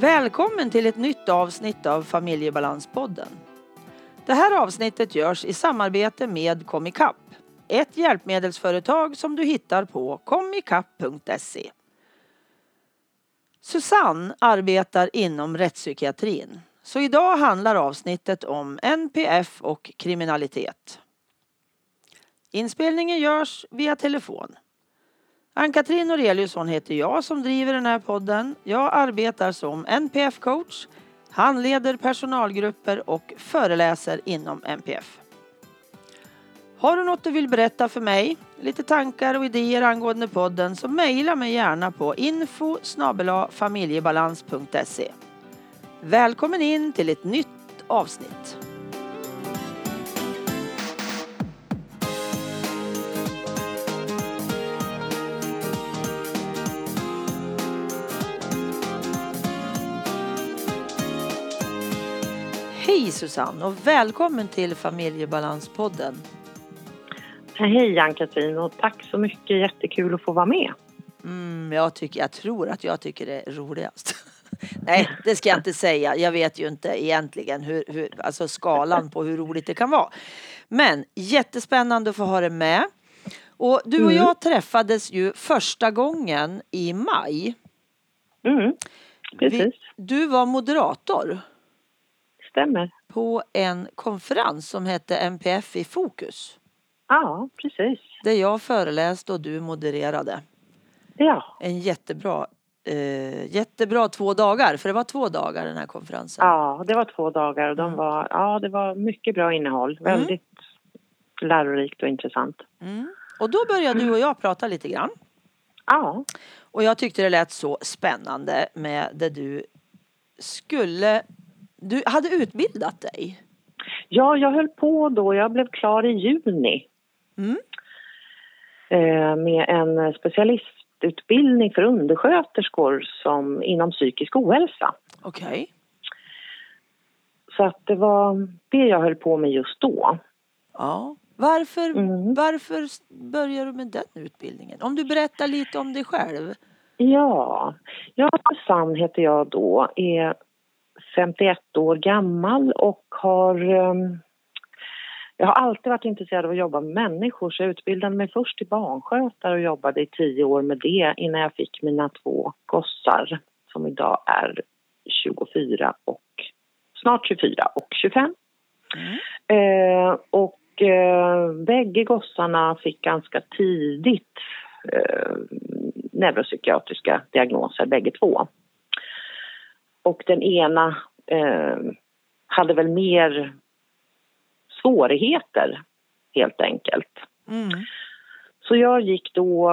Välkommen till ett nytt avsnitt av Familjebalanspodden. Det här avsnittet görs i samarbete med Comicap, ett hjälpmedelsföretag som du hittar på comicap.se. Susanne arbetar inom rättspsykiatrin, så idag handlar avsnittet om NPF och kriminalitet. Inspelningen görs via telefon. Ann-Katrin Noreliusson heter jag som driver den här podden. Jag arbetar som NPF-coach, handleder personalgrupper och föreläser inom NPF. Har du något du vill berätta för mig, lite tankar och idéer angående podden så mejla mig gärna på info familjebalans.se. Välkommen in till ett nytt avsnitt. Hej Susanne och välkommen till Familjebalanspodden. Hej Ann-Katrin och tack så mycket. Jättekul att få vara med. Mm, jag, tycker, jag tror att jag tycker det är roligast. Nej, det ska jag inte säga. Jag vet ju inte egentligen hur, hur, alltså skalan på hur roligt det kan vara. Men jättespännande att få ha det med. Och du och mm. jag träffades ju första gången i maj. Mm, precis. Vi, du var moderator. Stämmer. På en konferens som hette MPF i fokus. Ja, precis. Där jag föreläste och du modererade. Ja. En jättebra, eh, jättebra två dagar, för det var två dagar den här konferensen. Ja, det var två dagar och de mm. var, ja det var mycket bra innehåll. Mm. Väldigt lärorikt och intressant. Mm. Och då började du och jag prata lite grann. Ja. Och jag tyckte det lät så spännande med det du skulle du hade utbildat dig? Ja, jag höll på då. Jag blev klar i juni. Mm. Eh, med en specialistutbildning för undersköterskor som, inom psykisk ohälsa. Okej. Okay. Så att det var det jag höll på med just då. Ja. Varför, mm. varför börjar du med den utbildningen? Om du berättar lite om dig själv. Ja, jag Susanne heter jag då, är 51 år gammal och har um, jag har alltid varit intresserad av att jobba med människor så jag utbildade mig först till barnskötare och jobbade i tio år med det innan jag fick mina två gossar som idag är 24 och snart 24 och 25. Mm. Eh, och eh, bägge gossarna fick ganska tidigt eh, neuropsykiatriska diagnoser bägge två. Och den ena eh, hade väl mer svårigheter helt enkelt. Mm. Så jag gick då,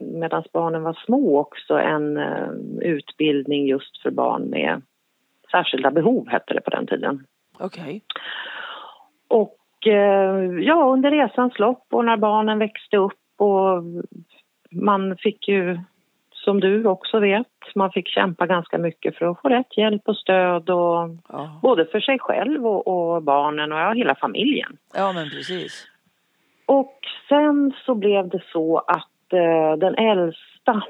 medan barnen var små också, en uh, utbildning just för barn med särskilda behov, hette det på den tiden. Okej. Okay. Och uh, ja, under resans lopp och när barnen växte upp och man fick ju som du också vet. Man fick kämpa ganska mycket för att få rätt hjälp och stöd och ja. både för sig själv och, och, barnen och ja, hela familjen. Ja, men precis. Och sen så blev det så att eh, den äldsta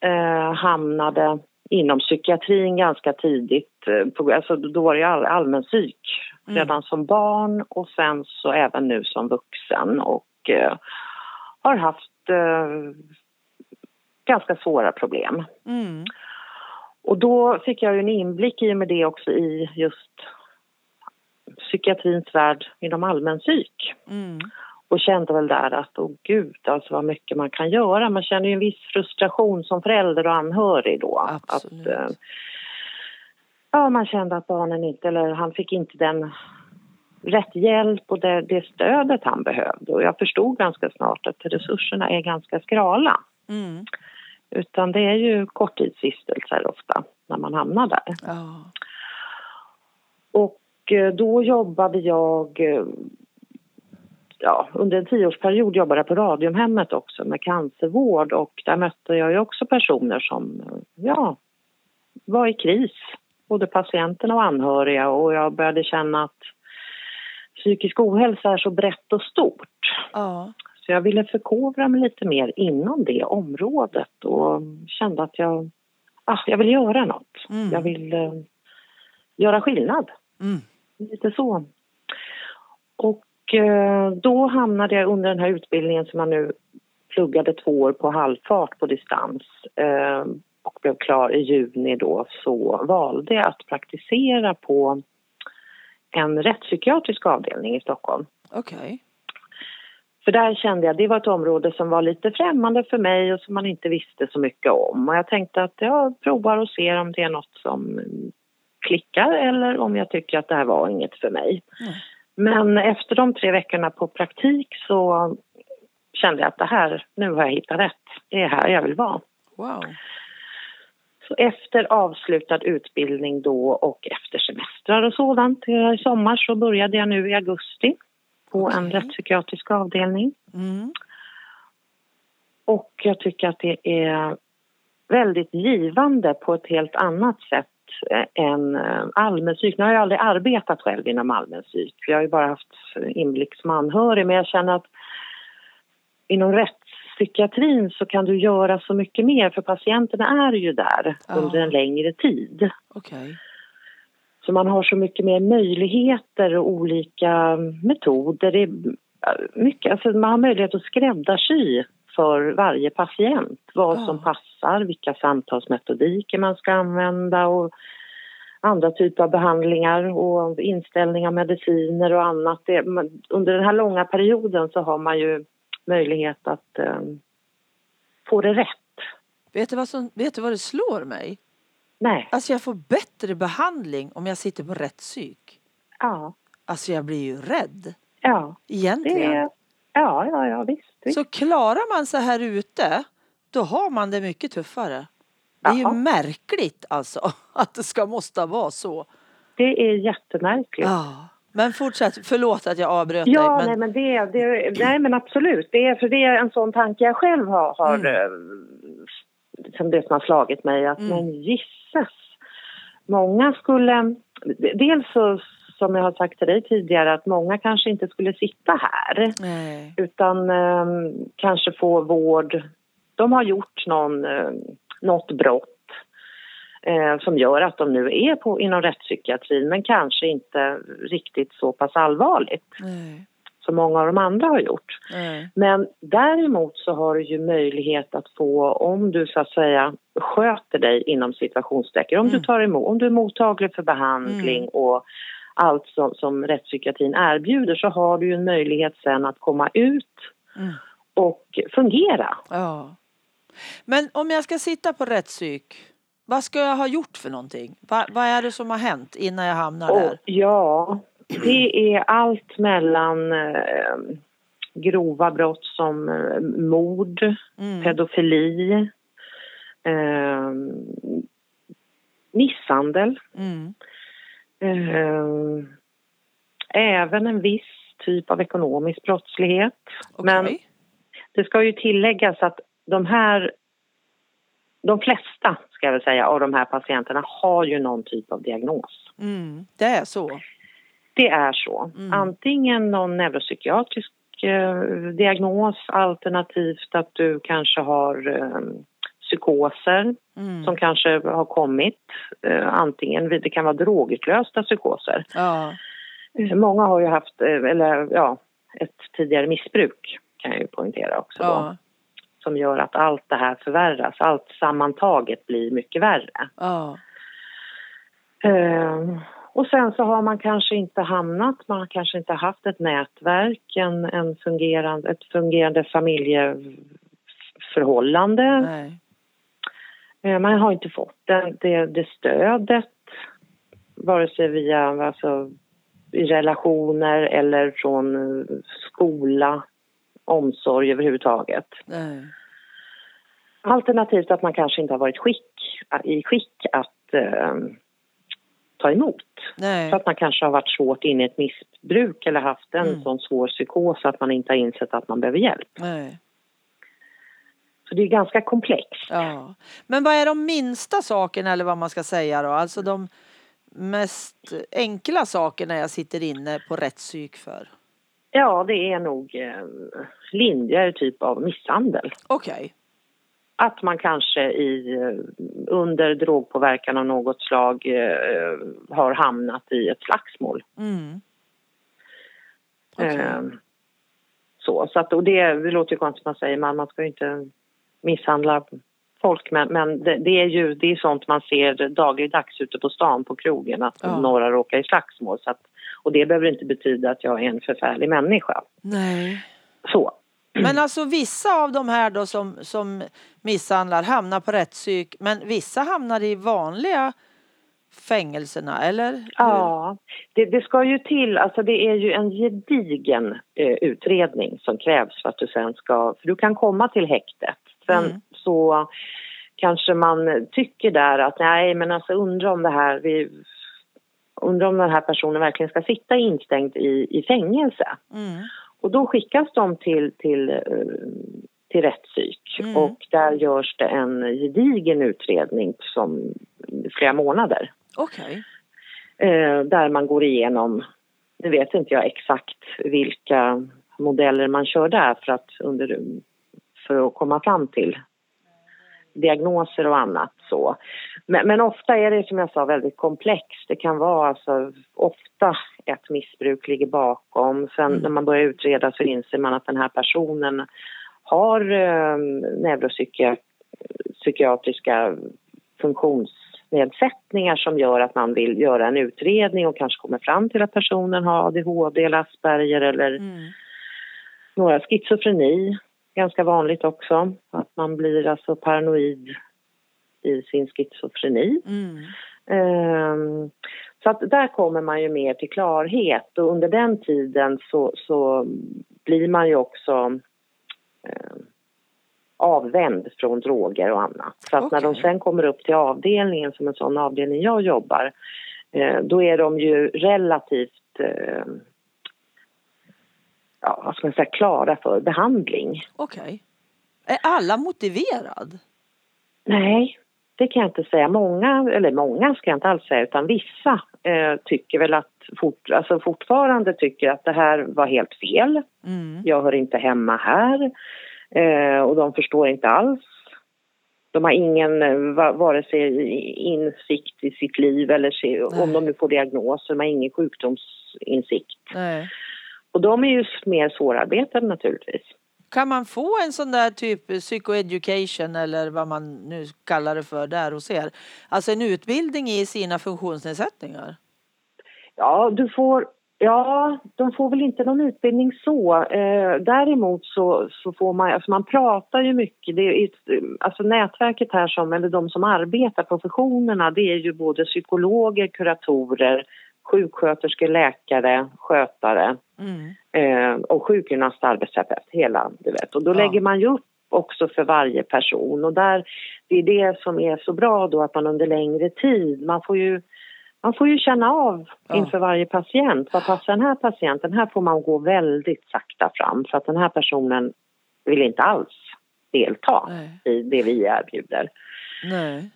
eh, hamnade inom psykiatrin ganska tidigt. Eh, alltså då var det all, allmänpsyk mm. redan som barn och sen så även nu som vuxen och eh, har haft eh, ganska svåra problem. Mm. Och då fick jag en inblick i och med det också i just psykiatrins värld inom allmänpsyk. Mm. Och kände väl där att, åh gud, alltså vad mycket man kan göra. Man känner ju en viss frustration som förälder och anhörig då. Absolut. Att, eh, ja, man kände att barnen inte, eller han fick inte den rätt hjälp och det, det stödet han behövde. Och jag förstod ganska snart att resurserna är ganska skrala. Mm. Utan det är ju korttidsvistelser ofta när man hamnar där. Oh. Och eh, då jobbade jag eh, ja, under en tioårsperiod jobbade jag på Radiumhemmet också med cancervård och där mötte jag också personer som ja, var i kris. Både patienterna och anhöriga och jag började känna att psykisk ohälsa är så brett och stort. Ja. Så jag ville förkovra mig lite mer inom det området och kände att jag ah, jag vill göra något. Mm. Jag vill eh, göra skillnad. Mm. Lite så. Och eh, då hamnade jag under den här utbildningen som jag nu pluggade två år på halvfart på distans eh, och blev klar i juni då så valde jag att praktisera på en rättspsykiatrisk avdelning i Stockholm. Okej. För där kände jag det var ett område som var lite främmande för mig och som man inte visste så mycket om. Och jag tänkte att jag provar och ser om det är något som klickar eller om jag tycker att det här var inget för mig. Mm. Men efter de tre veckorna på praktik så kände jag att det här, nu har jag hittat rätt. Det är här jag vill vara. Wow. Så efter avslutad utbildning då och efter semestrar och sådant i sommar så började jag nu i augusti på en Okej. rättspsykiatrisk avdelning. Mm. Och jag tycker att det är väldigt givande på ett helt annat sätt än eh, allmänpsyk. Nu har jag aldrig arbetat själv inom allmänpsyk. Jag har ju bara haft inblick som anhörig men jag känner att inom rättspsykiatrin så kan du göra så mycket mer för patienterna är ju där Ja. under en längre tid. Okej. Så man har så mycket mer möjligheter och olika metoder. Det är mycket, alltså man har möjlighet att skräddarsy för varje patient vad Ja. som passar, vilka samtalsmetodiker man ska använda och andra typer av behandlingar och inställning av mediciner och annat. Det, under den här långa perioden så har man ju möjlighet att eh, få det rätt. Vet du, vad som, vet du vad det slår mig? Nej, Alltså jag får bättre behandling om jag sitter på rätt psyk. ja, Alltså jag blir ju rädd. ja, det Egentligen. är, ja, ja, ja visst. visst. Så klarar man sig här ute, då har man det mycket tuffare. Det är ju Ja. märkligt alltså att det ska måste vara så. Det är jättemärkligt. Ja. Men fortsätt, förlåt att jag avbröt Ja, dig. nej Men, men det, det, nej men absolut. Det är, för det är en sån tanke jag själv har, har Mm. eh, som det som har slagit mig att Mm. men gisses. Många skulle, dels så som jag har sagt till dig tidigare att många kanske inte skulle sitta här nej. utan eh, kanske få vård. De har gjort någon, eh, något brott eh, som gör att de nu är på, inom rättspsykiatrin men kanske inte riktigt så pass allvarligt nej, som många av de andra har gjort. nej. Men däremot så har du ju möjlighet att få, om du så att säga sköter dig inom situationstecken, om Mm. du tar emot, om du är mottaglig för behandling Mm. och allt som, som rättspsykiatrin erbjuder så har du ju en möjlighet sen att komma ut Mm. och fungera. Ja. Men om jag ska sitta på rätt psyk, vad ska jag ha gjort för någonting? Va, vad är det som har hänt innan jag hamnar där? ja, det är allt mellan eh, grova brott som eh, mord, Mm. pedofili, eh, misshandel, Mm. eh, även en viss typ av ekonomisk brottslighet. Okej. Men det ska ju tilläggas att de här, de flesta ska jag säga, av de här patienterna har ju någon typ av diagnos. Mm. Det är så? Det är så. Mm. Antingen någon neuropsykiatrisk eh, diagnos alternativt att du kanske har eh, psykoser Mm. som kanske har kommit. Eh, antingen, det kan vara drogutlösta psykoser. Ja. Eh, Många har ju haft, eh, eller ja, ett tidigare missbruk kan jag ju poängtera också då, Ja. som gör att allt det här förvärras. Allt sammantaget blir mycket värre. Ja. Och sen så har man kanske inte hamnat, man har kanske inte haft ett nätverk, en, en fungerande, ett fungerande familjeförhållande. Nej. Eh, man har inte fått det, det, det stödet vare sig via alltså, i relationer eller från eh, skola, omsorg överhuvudtaget. Nej. Alternativt att man kanske inte har varit skick, i skick att eh, ta emot. Nej. För att man kanske har varit svårt inne i ett missbruk eller haft en Mm. sån svår psykos att man inte har insett att man behöver hjälp. Nej. Så det är ganska komplext. Ja. Men vad är de minsta sakerna eller vad man ska säga då? Alltså de mest enkla sakerna jag sitter inne på rätt psyk för? Ja, det är nog eh, lindrigare typ av misshandel. Okej. Att man kanske i, eh, under drogpåverkan av något slag eh, har hamnat i ett slagsmål. Mm. Okej. Eh, så, så att, och det, det låter ju konstigt man säger, man, man ska ju inte misshandla folk men, men det, det är ju det är sånt man ser dagligdags ute på stan på krogen att Ja. några råkar i slagsmål. Så att, och det behöver inte betyda att jag är en förfärlig människa. Nej. Så. Men alltså vissa av de här då som, som misshandlar hamnar på rättspsyk men vissa hamnar i vanliga fängelserna eller? Ja, det, det ska ju till, alltså det är ju en gedigen eh, utredning som krävs för att du sen ska, för du kan komma till häktet. Sen Mm. så kanske man tycker där att nej men alltså undra om det här, vi, undra om den här personen verkligen ska sitta instängd i, i fängelse. Mm. Och då skickas de till, till, eh, till rättspsyk Mm. och där görs det en gedigen utredning som flera månader. Okej. Eh, där man går igenom, nu vet inte jag exakt vilka modeller man kör där för att, under, för att komma fram till diagnoser och annat. Så. Men, men ofta är det som jag sa väldigt komplext. Det kan vara alltså ofta ett missbruk ligger bakom. Sen Mm. när man börjar utreda så inser man att den här personen har eh, neuropsykiatriska funktionsnedsättningar som gör att man vill göra en utredning och kanske kommer fram till att personen har ADHD eller Asperger eller Mm. några schizofreni, ganska vanligt också. Att man blir alltså paranoid i sin schizofreni. Mm. Ehm, så att där kommer man ju mer till klarhet och under den tiden så, så blir man ju också eh, avvänd från droger och annat. Så att när de sen kommer upp till avdelningen, som en sån avdelning jag jobbar, eh, då är de ju relativt eh, ja, vad ska man säga, klara för behandling. Okej. Är alla motiverad? Nej, det kan jag inte säga. Många, eller många ska jag inte alls säga, utan vissa eh, tycker väl att fort, alltså fortfarande tycker att det här var helt fel. Mm. Jag hör inte hemma här. Eh, och de förstår inte alls. De har ingen eh, va, vare sig insikt i sitt liv eller se, om de nu får diagnoser, de har ingen sjukdomsinsikt. Nej. Och de är ju mer svårarbetade naturligtvis. Kan man få en sån där typ psychoeducation eller vad man nu kallar det för där hos er? Alltså en utbildning i sina funktionsnedsättningar? Ja, du får, ja, de får väl inte någon utbildning så. Eh, däremot så, så får man, alltså man pratar ju mycket. Det är, ett- alltså nätverket här som, eller de som arbetar, professionerna, det är ju både psykologer, kuratorer, sjuksköterskor, läkare, skötare Mm. eh, och sjukgymnast, arbetsterapeut, hela, du vet. Och då Ja. lägger man ju upp också för varje person och där, det är det som är så bra då att man under längre tid, man får ju man får ju känna av inför varje patient. Vad passar den här patienten? Här får man gå väldigt sakta fram för att den här personen vill inte alls delta Nej. i det vi erbjuder. Nej.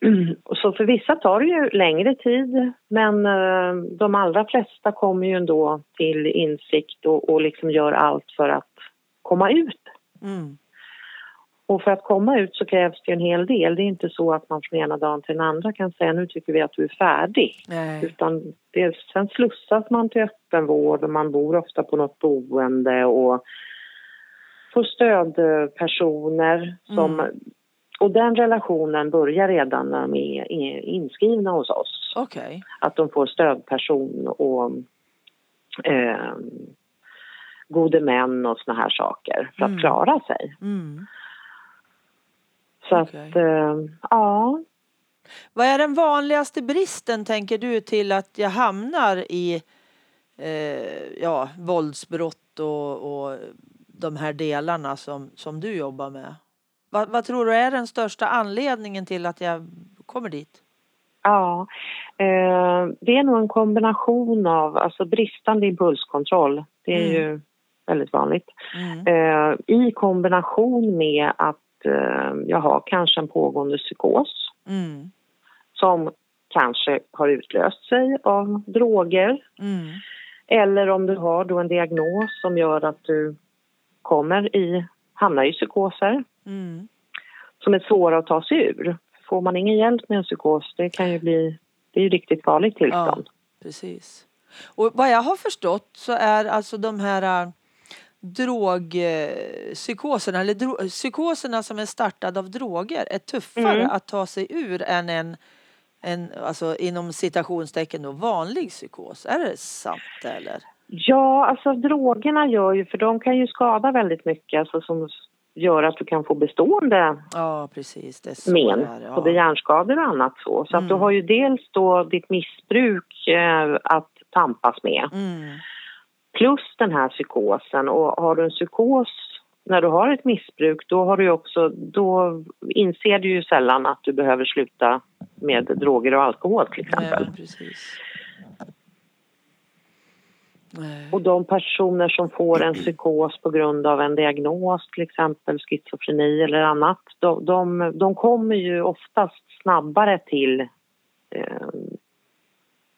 Så för vissa tar det ju längre tid men eh, de allra flesta kommer ju ändå till insikt och, och liksom gör allt för att komma ut. Mm. Och för att komma ut så krävs det en hel del. Det är inte så att man från ena dagen till den andra kan säga nu tycker vi att du är färdig. Nej. Utan det, sen slussas man till öppenvård och man bor ofta på något boende och får stödpersoner som... Mm. Och den relationen börjar redan när de är inskrivna hos oss. Okej. Att de får stödperson och eh, gode män och såna här saker för att Mm. klara sig. Mm. Så Okej. att, eh, ja. Vad är den vanligaste bristen tänker du till att jag hamnar i eh, ja, våldsbrott och, och de här delarna som, som du jobbar med? Vad, vad tror du är den största anledningen till att jag kommer dit? Ja, eh, det är nog en kombination av alltså bristande impulskontroll. Det är Mm. ju väldigt vanligt. Mm. Eh, I kombination med att eh, jag har kanske en pågående psykos Mm. som kanske har utlöst sig av droger Mm. eller om du har då en diagnos som gör att du kommer i, hamnar i psykoser. Mm. som är svåra att ta sig ur. Får man ingen hjälp med en psykos, det kan ju bli, det är ju riktigt farligt tillstånd. Ja, precis. Och vad jag har förstått så är alltså de här äh, drogpsykoserna, eller dro psykoserna som är startade av droger är tuffare Mm. att ta sig ur än en, en alltså inom citationstecken då, vanlig psykos. Är det sant eller? Ja, alltså drogerna gör ju, för de kan ju skada väldigt mycket, alltså som gör att du kan få bestående Ja, precis. Det är så men, är, både ja. hjärnskador och annat så. Så att du Mm. har ju dels då ditt missbruk eh, att tampas med, Mm. plus den här psykosen. Och har du en psykos när du har ett missbruk, då har du också, då inser du ju sällan att du behöver sluta med droger och alkohol till Nej, exempel. precis. Nej. Och de personer som får en psykos på grund av en diagnos, till exempel schizofreni eller annat, de, de, de kommer ju oftast snabbare till, eh,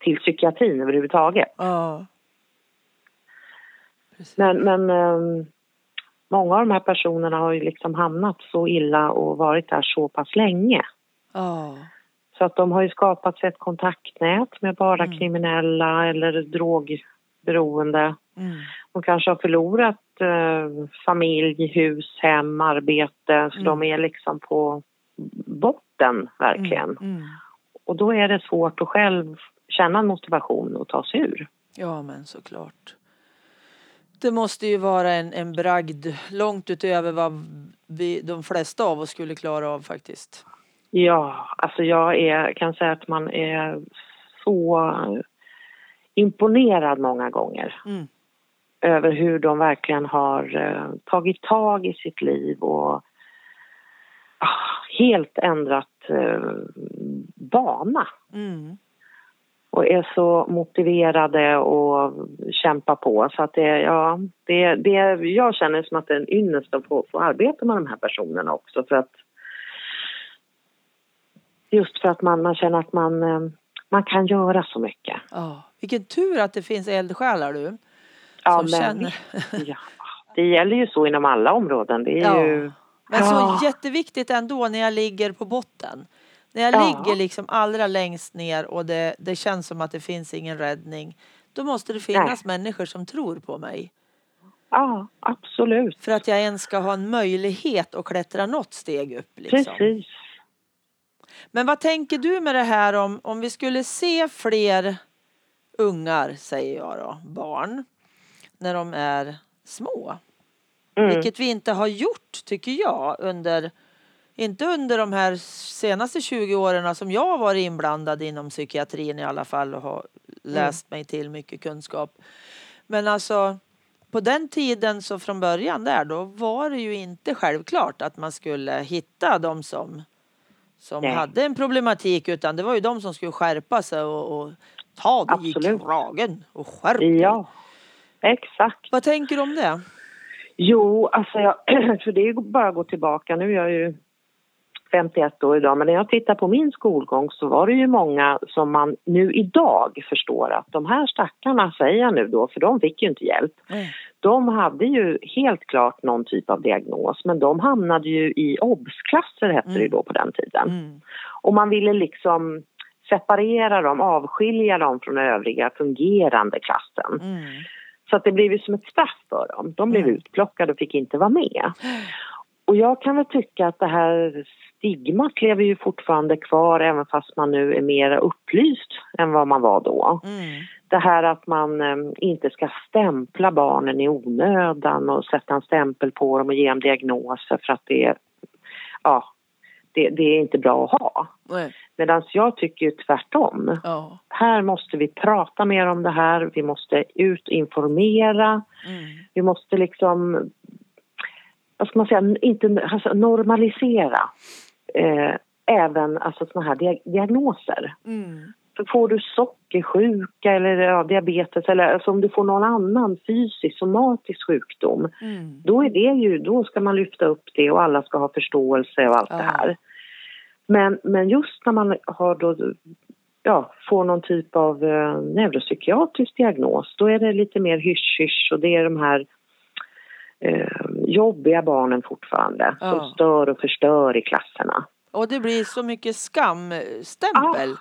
till psykiatrin överhuvudtaget. Ja. Precis. Men, men eh, många av de här personerna har ju liksom hamnat så illa och varit där så pass länge. Ja. Så att de har ju skapat sig ett kontaktnät med bara Mm. kriminella eller drogberoende. Mm. De kanske har förlorat eh, familj, hus, hem, arbete. Så Mm. de är liksom på botten verkligen. Mm. Mm. Och då är det svårt att själv känna motivation och ta sig ur. Ja, men såklart. Det måste ju vara en, en bragd långt utöver vad vi, de flesta av oss skulle klara av faktiskt. Ja, alltså jag är, kan säga att man är så imponerad många gånger Mm. över hur de verkligen har eh, tagit tag i sitt liv och ah, helt ändrat eh, bana. Mm. och är så motiverade och kämpar på. Så att det, ja, det, det, jag känner som att det är en ynnest att få, få arbeta med de här personerna också. För att, just för att man, man känner att man, eh, man kan göra så mycket. Ja. Vilken tur att det finns eldsjälar du. Ja, som men känner. Ja, det gäller ju så inom alla områden. Det är Ja. ju... Men så Ja. jätteviktigt ändå när jag ligger på botten. När jag Ja. ligger liksom allra längst ner och det, det känns som att det finns ingen räddning. Då måste det finnas människor som tror på mig. Ja, absolut. För att jag ens ska ha en möjlighet att klättra något steg upp. Liksom. Precis. Men vad tänker du med det här om, om vi skulle se fler ungar, säger jag då, barn, när de är små. Mm. Vilket vi inte har gjort, tycker jag, under inte under de här senaste 20 åren som jag har varit inblandad inom psykiatrin i alla fall och har läst mig till mycket kunskap. Men alltså på den tiden så från början där då var det ju inte självklart att man skulle hitta de som, som Nej. hade en problematik utan det var ju de som skulle skärpa sig och, och ta dig i kragen och skärpa dig. Ja, exakt. Vad tänker du om det? Jo, alltså jag, för det är bara att gå tillbaka. Nu är jag ju 51 år idag, men när jag tittar på min skolgång så var det ju många som man nu idag förstår att de här stackarna, säger jag nu då, för de fick ju inte hjälp. Nej. De hade ju helt klart någon typ av diagnos, men de hamnade ju i obsklasser hette det ju då på den tiden. Mm. Och man ville liksom separera dem, avskilja dem från övriga fungerande klassen. Mm. Så att det blev som ett straff för dem. De blev Mm. utplockade och fick inte vara med. Och jag kan väl tycka att det här stigmat lever ju fortfarande kvar även fast man nu är mer upplyst än vad man var då. Mm. Det här att man eh, inte ska stämpla barnen i onödan och sätta en stämpel på dem och ge dem diagnoser för att det är, ja, det, det är inte bra att ha. Medan jag tycker tvärtom Ja. här måste vi prata mer om det här, vi måste ut och informera, Mm. vi måste liksom, vad ska man säga, inte, alltså normalisera eh, även alltså såna här dia- diagnoser. Mm. Får du sockersjuka eller ja, diabetes eller alltså om du får någon annan fysisk, somatisk sjukdom, Mm. då är det ju, då ska man lyfta upp det och alla ska ha förståelse och allt Ja. det här. Men, men just när man har då, ja, får någon typ av eh, neuropsykiatrisk diagnos, då är det lite mer hysch-hysch och det är de här eh, jobbiga barnen fortfarande Ja. som stör och förstör i klasserna. Och det blir så mycket skamstämpel.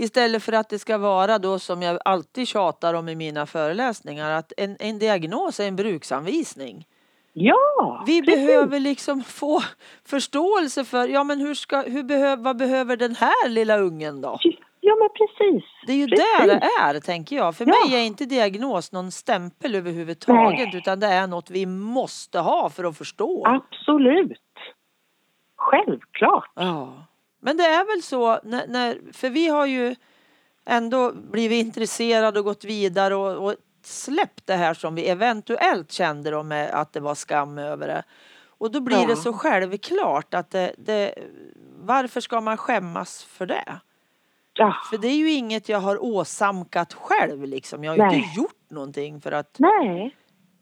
Istället för att det ska vara då som jag alltid tjatar om i mina föreläsningar att en, en diagnos är en bruksanvisning. Ja, Vi precis. behöver liksom få förståelse för, ja men hur ska, hur behöv, vad behöver den här lilla ungen då? Ja, men precis. Det är ju Precis. där det är, tänker jag. För Ja. mig är inte diagnos någon stämpel överhuvudtaget Nej. utan det är något vi måste ha för att förstå. Absolut. Självklart. Ja. Men det är väl så, när, när, för vi har ju ändå blivit intresserade och gått vidare och, och släppt det här som vi eventuellt kände då med att det var skam över det. Och då blir Ja. det så självklart att det, det, varför ska man skämmas för det? Ja. För det är ju inget jag har åsamkat själv liksom. Jag har ju inte gjort någonting för att Nej,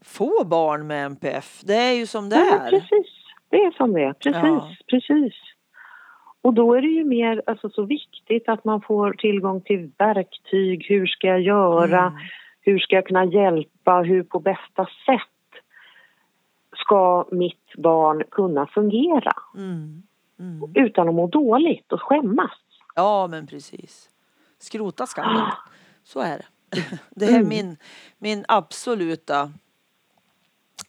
få barn med MPF. Det är ju som det Nej, är. precis. Det är som det är. Precis, Ja. precis. Och då är det ju mer alltså, så viktigt att man får tillgång till verktyg. Hur ska jag göra? Mm. Hur ska jag kunna hjälpa? Hur på bästa sätt ska mitt barn kunna fungera Mm. Mm. utan att må dåligt och skämmas? Ja, men precis. Skrota skammen. Så är det. Det är Mm. min, min absoluta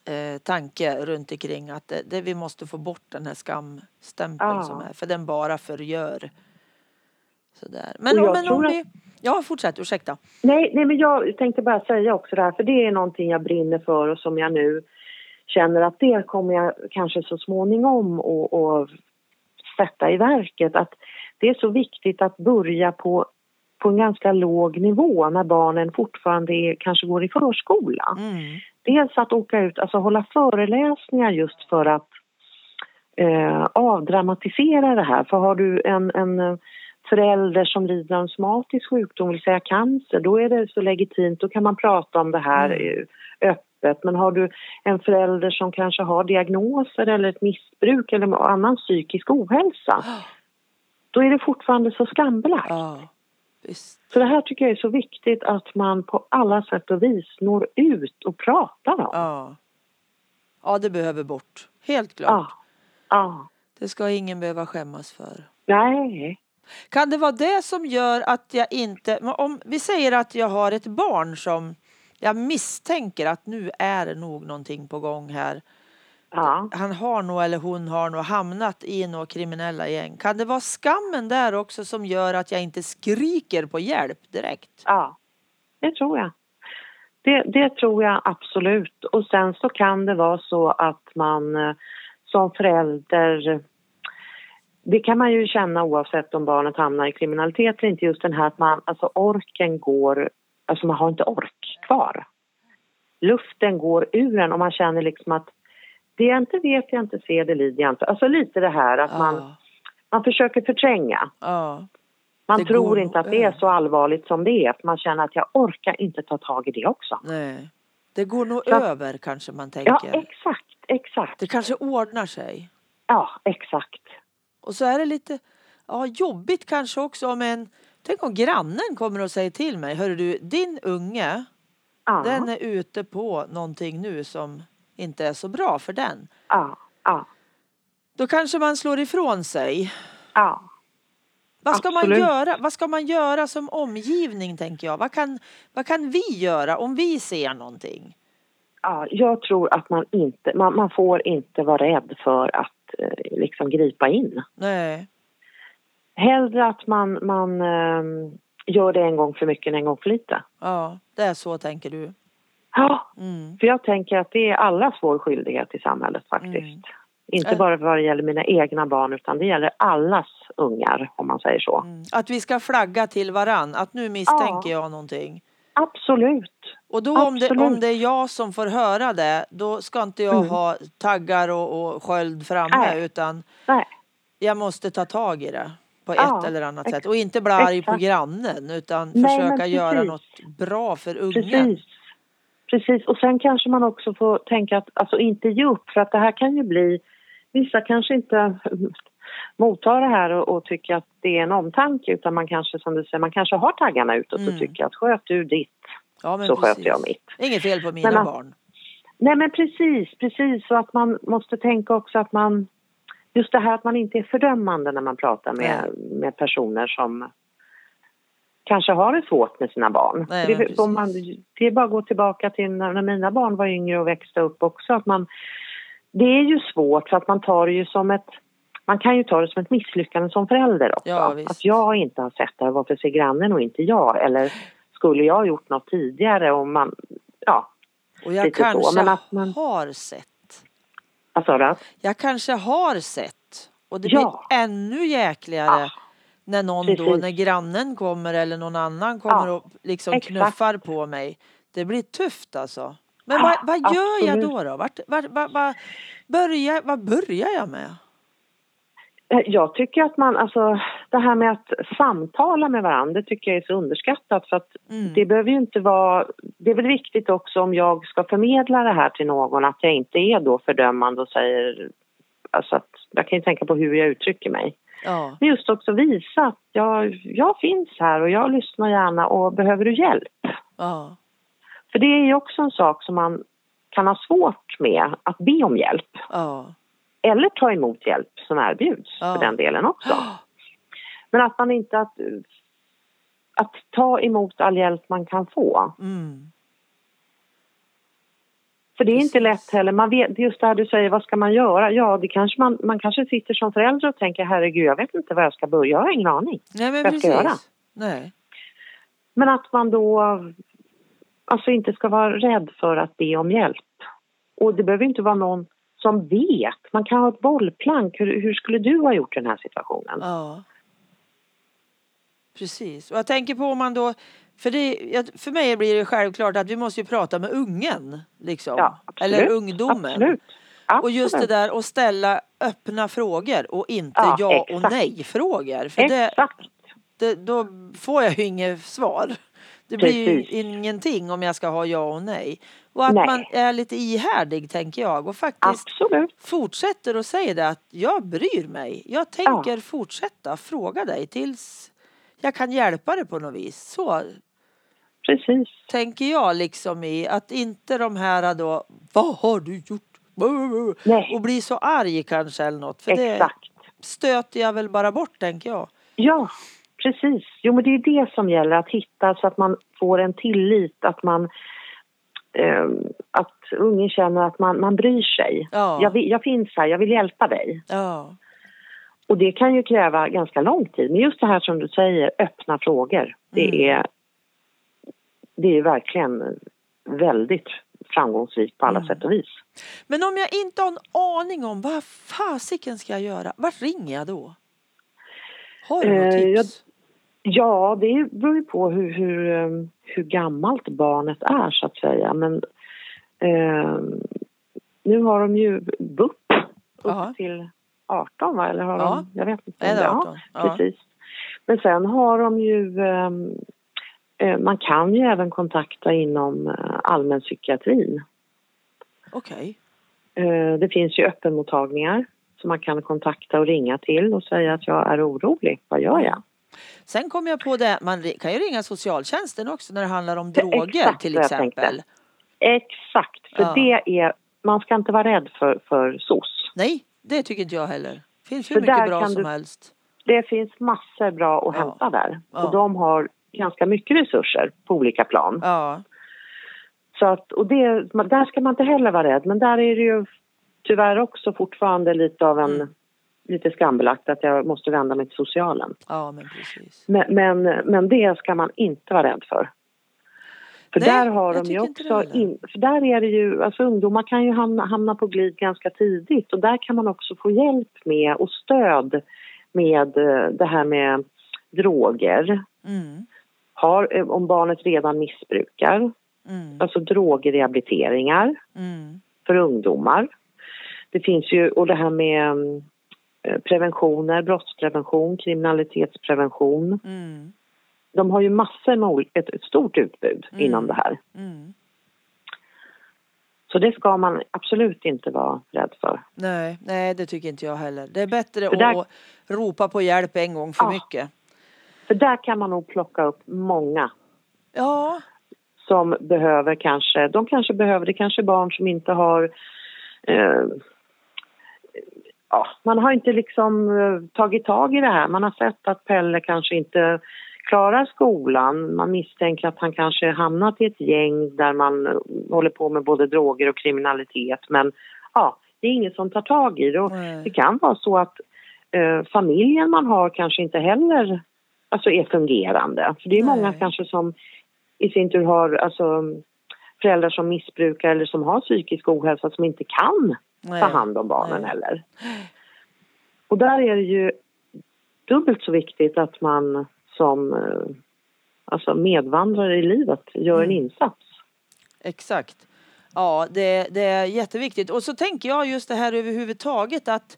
eh, tanke runt omkring att det, det, vi måste få bort den här skamstämpeln Ja. som är. För den bara förgör. Sådär. Men, Och jag men om att- vi... Ja, fortsätt. Ursäkta. Nej, nej, men jag tänkte bara säga också det här, för det är någonting jag brinner för och som jag nu känner att det kommer jag kanske så småningom att sätta i verket. Att det är så viktigt att börja på, på en ganska låg nivå när barnen fortfarande är, kanske går i förskola. Mm. Dels att åka ut, alltså hålla föreläsningar just för att eh, avdramatisera det här. För har du en, en eh, förälder som lider av en somatisk sjukdom, vill säga cancer, då är det så legitimt, då kan man prata om det här Mm. eh, öppet. Men har du en förälder som kanske har diagnoser eller ett missbruk eller annan psykisk ohälsa, då är det fortfarande så skambelagt. Ja, visst. Så det här tycker jag är så viktigt att man på alla sätt och vis når ut och pratar om. Ja. ja, det behöver bort. Helt klart. Ja. ja. Det ska ingen behöva skämmas för. Nej. Kan det vara det som gör att jag inte... Om vi säger att jag har ett barn som jag misstänker att nu är nog någonting på gång här. Ja. Han har nog eller hon har nog hamnat i några kriminella gäng. Kan det vara skammen där också som gör att jag inte skriker på hjälp direkt? Ja. Det tror jag. Det, det tror jag absolut. Och sen så kan det vara så att man eh, som förälder det kan man ju känna oavsett om barnet hamnar i kriminalitet eller inte. Just den här att man, alltså orken går, alltså man har inte ork kvar. Luften går ur en och man känner liksom att det jag inte vet, jag inte ser, det lider jag inte. Alltså lite det här att man, Ja, man försöker förtränga. ja, Man Det tror går inte att det är så allvarligt som det är. För man känner att jag orkar inte ta tag i det också. nej. Det går nog Så- över kanske man tänker. Ja, exakt, exakt. Det kanske ordnar sig. Ja, exakt. Och så är det lite ja, jobbigt kanske också om en... Tänk om grannen kommer och säger till mig, hörru du, din unge, Ja, den är ute på någonting nu som inte är så bra för den. ja, ja, Då kanske man slår ifrån sig. ja. Vad ska, man göra? vad ska man göra som omgivning, tänker jag? Vad kan, vad kan vi göra om vi ser någonting? ja. Jag tror att man inte, man, man får inte vara rädd för att eh, liksom gripa in. Nej. Hellre att man, man ehm, gör det en gång för mycket än en gång för lite. Ja, det är så tänker du. Ja, Mm. för jag tänker att det är allas vår skyldighet i samhället faktiskt. Mm. Inte Äh. bara vad det gäller mina egna barn utan det gäller allas ungar om man säger så. Mm. Att vi ska flagga till varann, att nu misstänker jag någonting. Absolut. Och då om det, Absolut. om det är jag som får höra det, då ska inte jag Mm. ha taggar och, och sköld framme Nej. utan Nej. jag måste ta tag i det på Ja, ett eller annat ex- sätt. Och inte bli arg på exakt. grannen utan Nej, försöka göra något bra för ungen. Precis. Precis, och sen kanske man också får tänka att, alltså inte ge upp för att det här kan ju bli, vissa kanske inte mottar det här och, och tycker att det är en omtanke utan man kanske som du säger, man kanske har taggarna utåt Mm. och tycker att sköt du ditt Ja, så precis. sköter jag mitt. Inget fel på mina Men barn. Nej men precis, precis. Och att man måste tänka också att man... Just det här att man inte är fördömande när man pratar med, med personer som kanske har det svårt med sina barn. Nej, det, man, det är bara att gå tillbaka till när mina barn var yngre och växte upp också. Att man, det är ju svårt för att man tar det ju som ett man kan ju ta det som ett misslyckande som förälder också. Ja, att jag inte har sett det här, varför ser grannen och inte jag? Eller skulle jag ha gjort något tidigare? Och man, ja, och jag kanske så. Men att man... har sett. Vad sa du? Jag kanske har sett. Och det ja. blir ännu jäkligare ja. När någon Precis. då, när grannen kommer eller någon annan kommer ja. och liksom Exakt. knuffar på mig. Det blir tufft alltså. Men vad, vad gör jag då? då? Vart, vart, vart, vart, börjar, vad börjar jag med? Eh, jag tycker att man, alltså det här med att samtala med varandra, det tycker jag är så underskattat för att mm. det behöver ju inte vara, det är väl viktigt också om jag ska förmedla det här till någon att jag inte är då fördömande och säger, alltså att jag kan ju tänka på hur jag uttrycker mig. Ja. Men just också visa att jag, jag finns här och jag lyssnar gärna och behöver du hjälp? Ja. För det är ju också en sak som man kan ha svårt med, att be om hjälp. Ja. Eller ta emot hjälp som erbjuds ja. för den delen också. Men att man inte att, att ta emot all hjälp man kan få. Mm. För det är inte lätt heller. Man vet, just det här du säger, vad ska man göra? Ja, det kanske man, man kanske sitter som förälder och tänker herregud, jag vet inte vad jag ska börja. Jag har ingen aning Nej, men vad jag ska göra. Nej. Men att man då alltså inte ska vara rädd för att be om hjälp. Och det behöver inte vara någon som vet. Man kan ha ett bollplank. Hur, hur skulle du ha gjort i den här situationen? Ja. Precis. Och jag tänker på om man då för, det, för mig blir det självklart att vi måste ju prata med ungen. Liksom. Ja, Eller ungdomen. Absolut. Absolut. Och just det där att ställa öppna frågor och inte ja, ja och nej frågor. För exakt. Det, det, då får jag ju inget svar. Det blir Precis. ju ingenting om jag ska ha ja och nej. Och att nej. man är lite ihärdig tänker jag och faktiskt Absolut. fortsätter och säger det att jag bryr mig. Jag tänker ja. fortsätta fråga dig tills jag kan hjälpa dig på något vis. Så Precis. tänker jag liksom i att inte de här då, vad har du gjort? Nej. Och bli så arg kanske eller något. För Exakt. det stöter jag väl bara bort tänker jag. Ja, precis. Jo men det är det som gäller att hitta så att man får en tillit, att man eh, att ungen känner att man, man bryr sig. Ja. Jag, jag finns här, jag vill hjälpa dig. Ja. Och det kan ju kräva ganska lång tid. Men just det här som du säger, öppna frågor. Det mm. är det är verkligen väldigt framgångsrikt på alla mm. sätt och vis. Men om jag inte har en aning om vad fasiken ska jag göra, vart ringer jag då? Har du något eh, tips? ja, det beror ju på hur, hur, ehm, hur gammalt barnet är så att säga. Men eh, nu har de ju BUP upp Aha. till 18 va? Eller har ja. de, jag vet inte. Är 18? Ja, precis. Men sen har de ju eh, man kan ju även kontakta inom eh, allmänpsykiatrin. Okej. Okay. Eh, det finns ju öppenmottagningar som man kan kontakta och ringa till och säga att jag är orolig. Vad gör jag? Sen kom jag på det, man kan ju ringa socialtjänsten också när det handlar om droger Exakt till exempel. Exakt, för ja. det är, man ska inte vara rädd för, för SOS. Nej, det tycker inte jag heller. Det finns hur för mycket bra som du, helst. Det finns massor bra att ja. hämta där. Ja. Och de har ganska mycket resurser på olika plan. Ja. Så att, och det, där ska man inte heller vara rädd, men där är det ju tyvärr också fortfarande lite av en mm lite skambelagt att jag måste vända mig till socialen. Ja, men precis. Men, men, men det ska man inte vara rädd för. För Nej, där har de ju också, in, för där är det ju, alltså ungdomar kan ju hamna, hamna på glid ganska tidigt och där kan man också få hjälp med och stöd med eh, det här med droger. Mm. Har, eh, om barnet redan missbrukar, mm. alltså drogrehabiliteringar mm. för ungdomar. Det finns ju, och det här med mm, Eh, preventioner, brottsprevention, kriminalitetsprevention. Mm. De har ju massor med ett, ett stort utbud mm. inom det här. Mm. Så det ska man absolut inte vara rädd för. Nej, nej det tycker inte jag heller. Det är bättre där, att ropa på hjälp en gång för ja, mycket. För där kan man nog plocka upp många. Ja. som behöver kanske, de kanske behöver, det kanske är barn som inte har eh, ja, man har inte liksom eh, tagit tag i det här. Man har sett att Pelle kanske inte klarar skolan. Man misstänker att han kanske hamnat i ett gäng där man håller på med både droger och kriminalitet. Men ja, det är ingen som tar tag i det. Och det kan vara så att eh, familjen man har kanske inte heller alltså, är fungerande. För det är Nej. många kanske som i sin tur har alltså, föräldrar som missbrukar eller som har psykisk ohälsa som inte kan Nej. ta hand om barnen Nej. heller. Och där är det ju dubbelt så viktigt att man som eh, alltså medvandrare i livet gör en mm. insats. Exakt. Ja, det, det är jätteviktigt. Och så tänker jag just det här överhuvudtaget att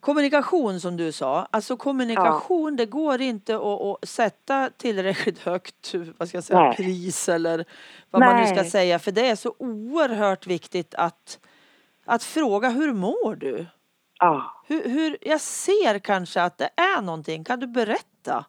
Kommunikation som du sa, alltså kommunikation ja. det går inte att, att, sätta tillräckligt högt vad ska jag säga, pris eller vad Nej. man nu ska säga för det är så oerhört viktigt att, att fråga hur mår du? Ja. Hur, hur, jag ser kanske att det är någonting, kan du berätta?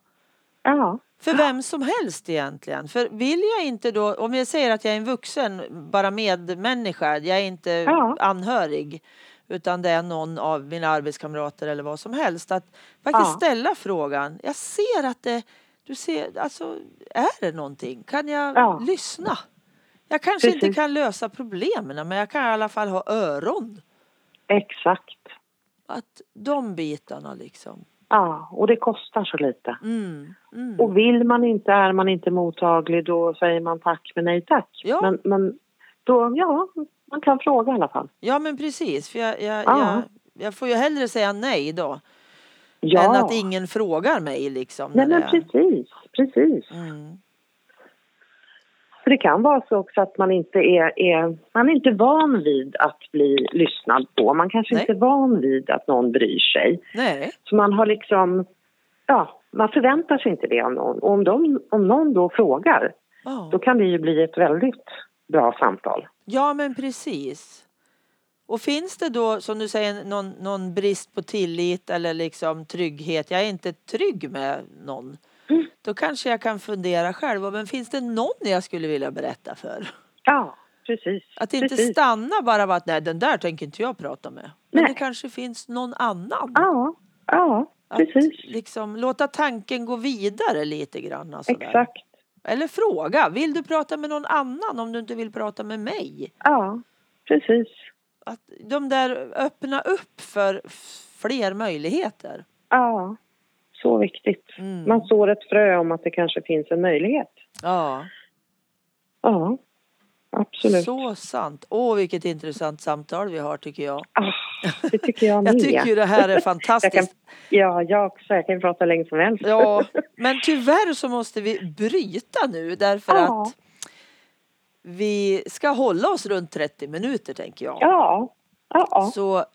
Ja. För vem som helst egentligen. För vill jag inte då, om jag säger att jag är en vuxen, bara medmänniska, jag är inte ja. anhörig utan det är någon av mina arbetskamrater eller vad som helst. Att faktiskt ja. ställa frågan. Jag ser att det, du ser, alltså är det någonting? Kan jag ja. lyssna? Jag kanske Precis. inte kan lösa problemen men jag kan i alla fall ha öron. Exakt. Att de bitarna liksom. Ja, och det kostar så lite. Mm, mm. Och vill man inte, är man inte mottaglig, då säger man tack men nej tack. Ja. Men, men då, ja, man kan fråga i alla fall. Ja men precis, för jag, jag, ja. jag, jag får ju hellre säga nej då. Ja. Än att ingen frågar mig liksom. Nej men precis, precis. Mm. För det kan vara så också att man inte är, är, man är inte van vid att bli lyssnad på. Man kanske Nej. inte är van vid att någon bryr sig. Nej. Så man har liksom, ja, man förväntar sig inte det av någon. Och om, de, om någon då frågar, oh. då kan det ju bli ett väldigt bra samtal. Ja men precis. Och finns det då som du säger någon, någon brist på tillit eller liksom trygghet, jag är inte trygg med någon. Mm. Då kanske jag kan fundera själv, men finns det någon jag skulle vilja berätta för? Ja, precis. Att inte precis. stanna bara vid att nej den där tänker inte jag prata med. Men nej. det kanske finns någon annan. Ja, ja precis. Att liksom låta tanken gå vidare lite grann. Sådär. Exakt. Eller fråga, vill du prata med någon annan om du inte vill prata med mig? Ja, precis. Att de där öppna upp för fler möjligheter. Ja, så viktigt. Mm. Man sår ett frö om att det kanske finns en möjlighet. Ja. Ja, absolut. Så sant. Åh, vilket intressant samtal vi har tycker jag. Ah, det tycker jag med. jag tycker det här är fantastiskt. jag kan, ja, jag också. Jag kan prata länge som helst. ja, men tyvärr så måste vi bryta nu därför ja. att vi ska hålla oss runt 30 minuter tänker jag. Ja. ja. Så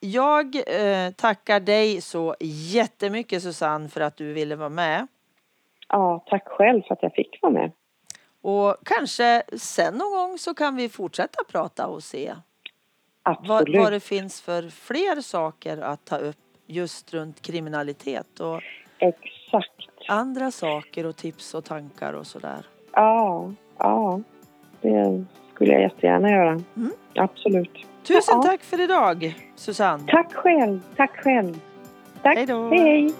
jag eh, tackar dig så jättemycket Susanne för att du ville vara med. Ja, tack själv för att jag fick vara med. Och kanske sen någon gång så kan vi fortsätta prata och se vad, vad det finns för fler saker att ta upp just runt kriminalitet och Exakt. andra saker och tips och tankar och sådär. Ja, ja, det skulle jag jättegärna göra. Mm. Absolut. Tusen ja. tack för idag, Susanne. Tack själv. Tack själv. Tack. Hej då. Hej, hej.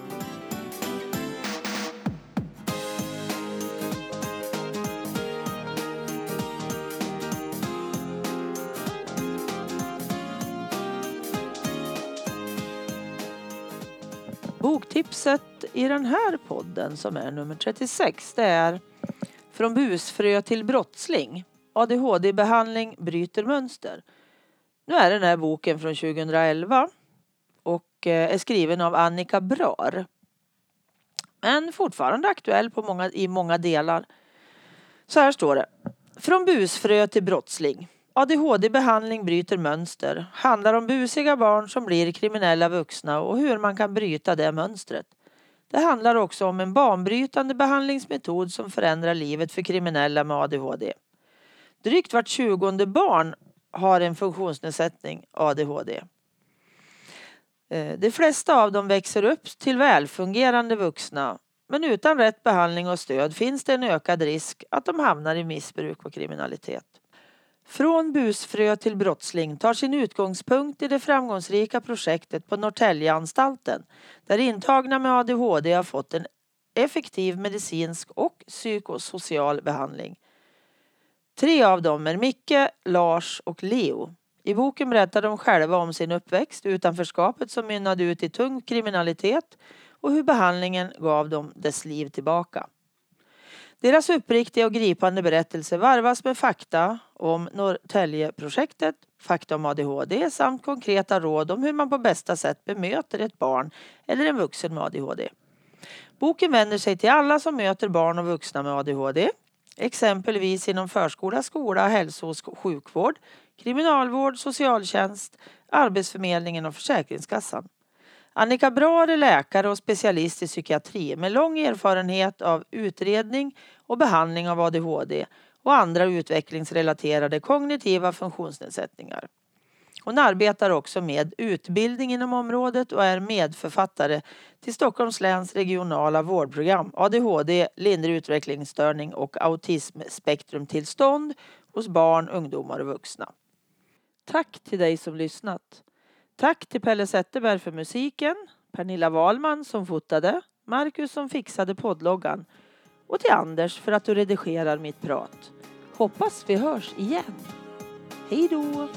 Tipset i den här podden som är nummer 36 det är Från busfrö till brottsling. ADHD-behandling bryter mönster. Nu är den här boken från 2011 och eh, är skriven av Annika Brar. Men fortfarande aktuell på många, i många delar. Så här står det. Från busfrö till brottsling. ADHD-behandling bryter mönster. Handlar om busiga barn som blir kriminella vuxna och hur man kan bryta det mönstret. Det handlar också om en banbrytande behandlingsmetod som förändrar livet för kriminella med ADHD. Drygt vart tjugonde barn har en funktionsnedsättning, ADHD. Eh, de flesta av dem växer upp till välfungerande vuxna Men utan rätt behandling och stöd finns det en ökad risk att de hamnar i missbruk och kriminalitet. Från busfrö till brottsling tar sin utgångspunkt i det framgångsrika projektet på Norrtäljeanstalten där intagna med ADHD har fått en effektiv medicinsk och psykosocial behandling. Tre av dem är Micke, Lars och Leo. I boken berättar de själva om sin uppväxt, utanförskapet som mynnade ut i tung kriminalitet och hur behandlingen gav dem dess liv tillbaka. Deras uppriktiga och gripande berättelse varvas med fakta om Norrtäljeprojektet, fakta om ADHD samt konkreta råd om hur man på bästa sätt bemöter ett barn eller en vuxen med ADHD. Boken vänder sig till alla som möter barn och vuxna med ADHD, exempelvis inom förskola, skola, hälso och sjukvård, kriminalvård, socialtjänst, Arbetsförmedlingen och Försäkringskassan. Annika Brahr är läkare och specialist i psykiatri med lång erfarenhet av utredning och behandling av ADHD och andra utvecklingsrelaterade kognitiva funktionsnedsättningar. Hon arbetar också med utbildning inom området och är medförfattare till Stockholms läns regionala vårdprogram ADHD, lindrig utvecklingsstörning och autismspektrumtillstånd hos barn, ungdomar och vuxna. Tack till dig som lyssnat. Tack till Pelle Zetterberg för musiken, Pernilla Wahlman som fotade, Marcus som fixade poddloggan och till Anders för att du redigerar mitt prat. Hoppas vi hörs igen. Hej då!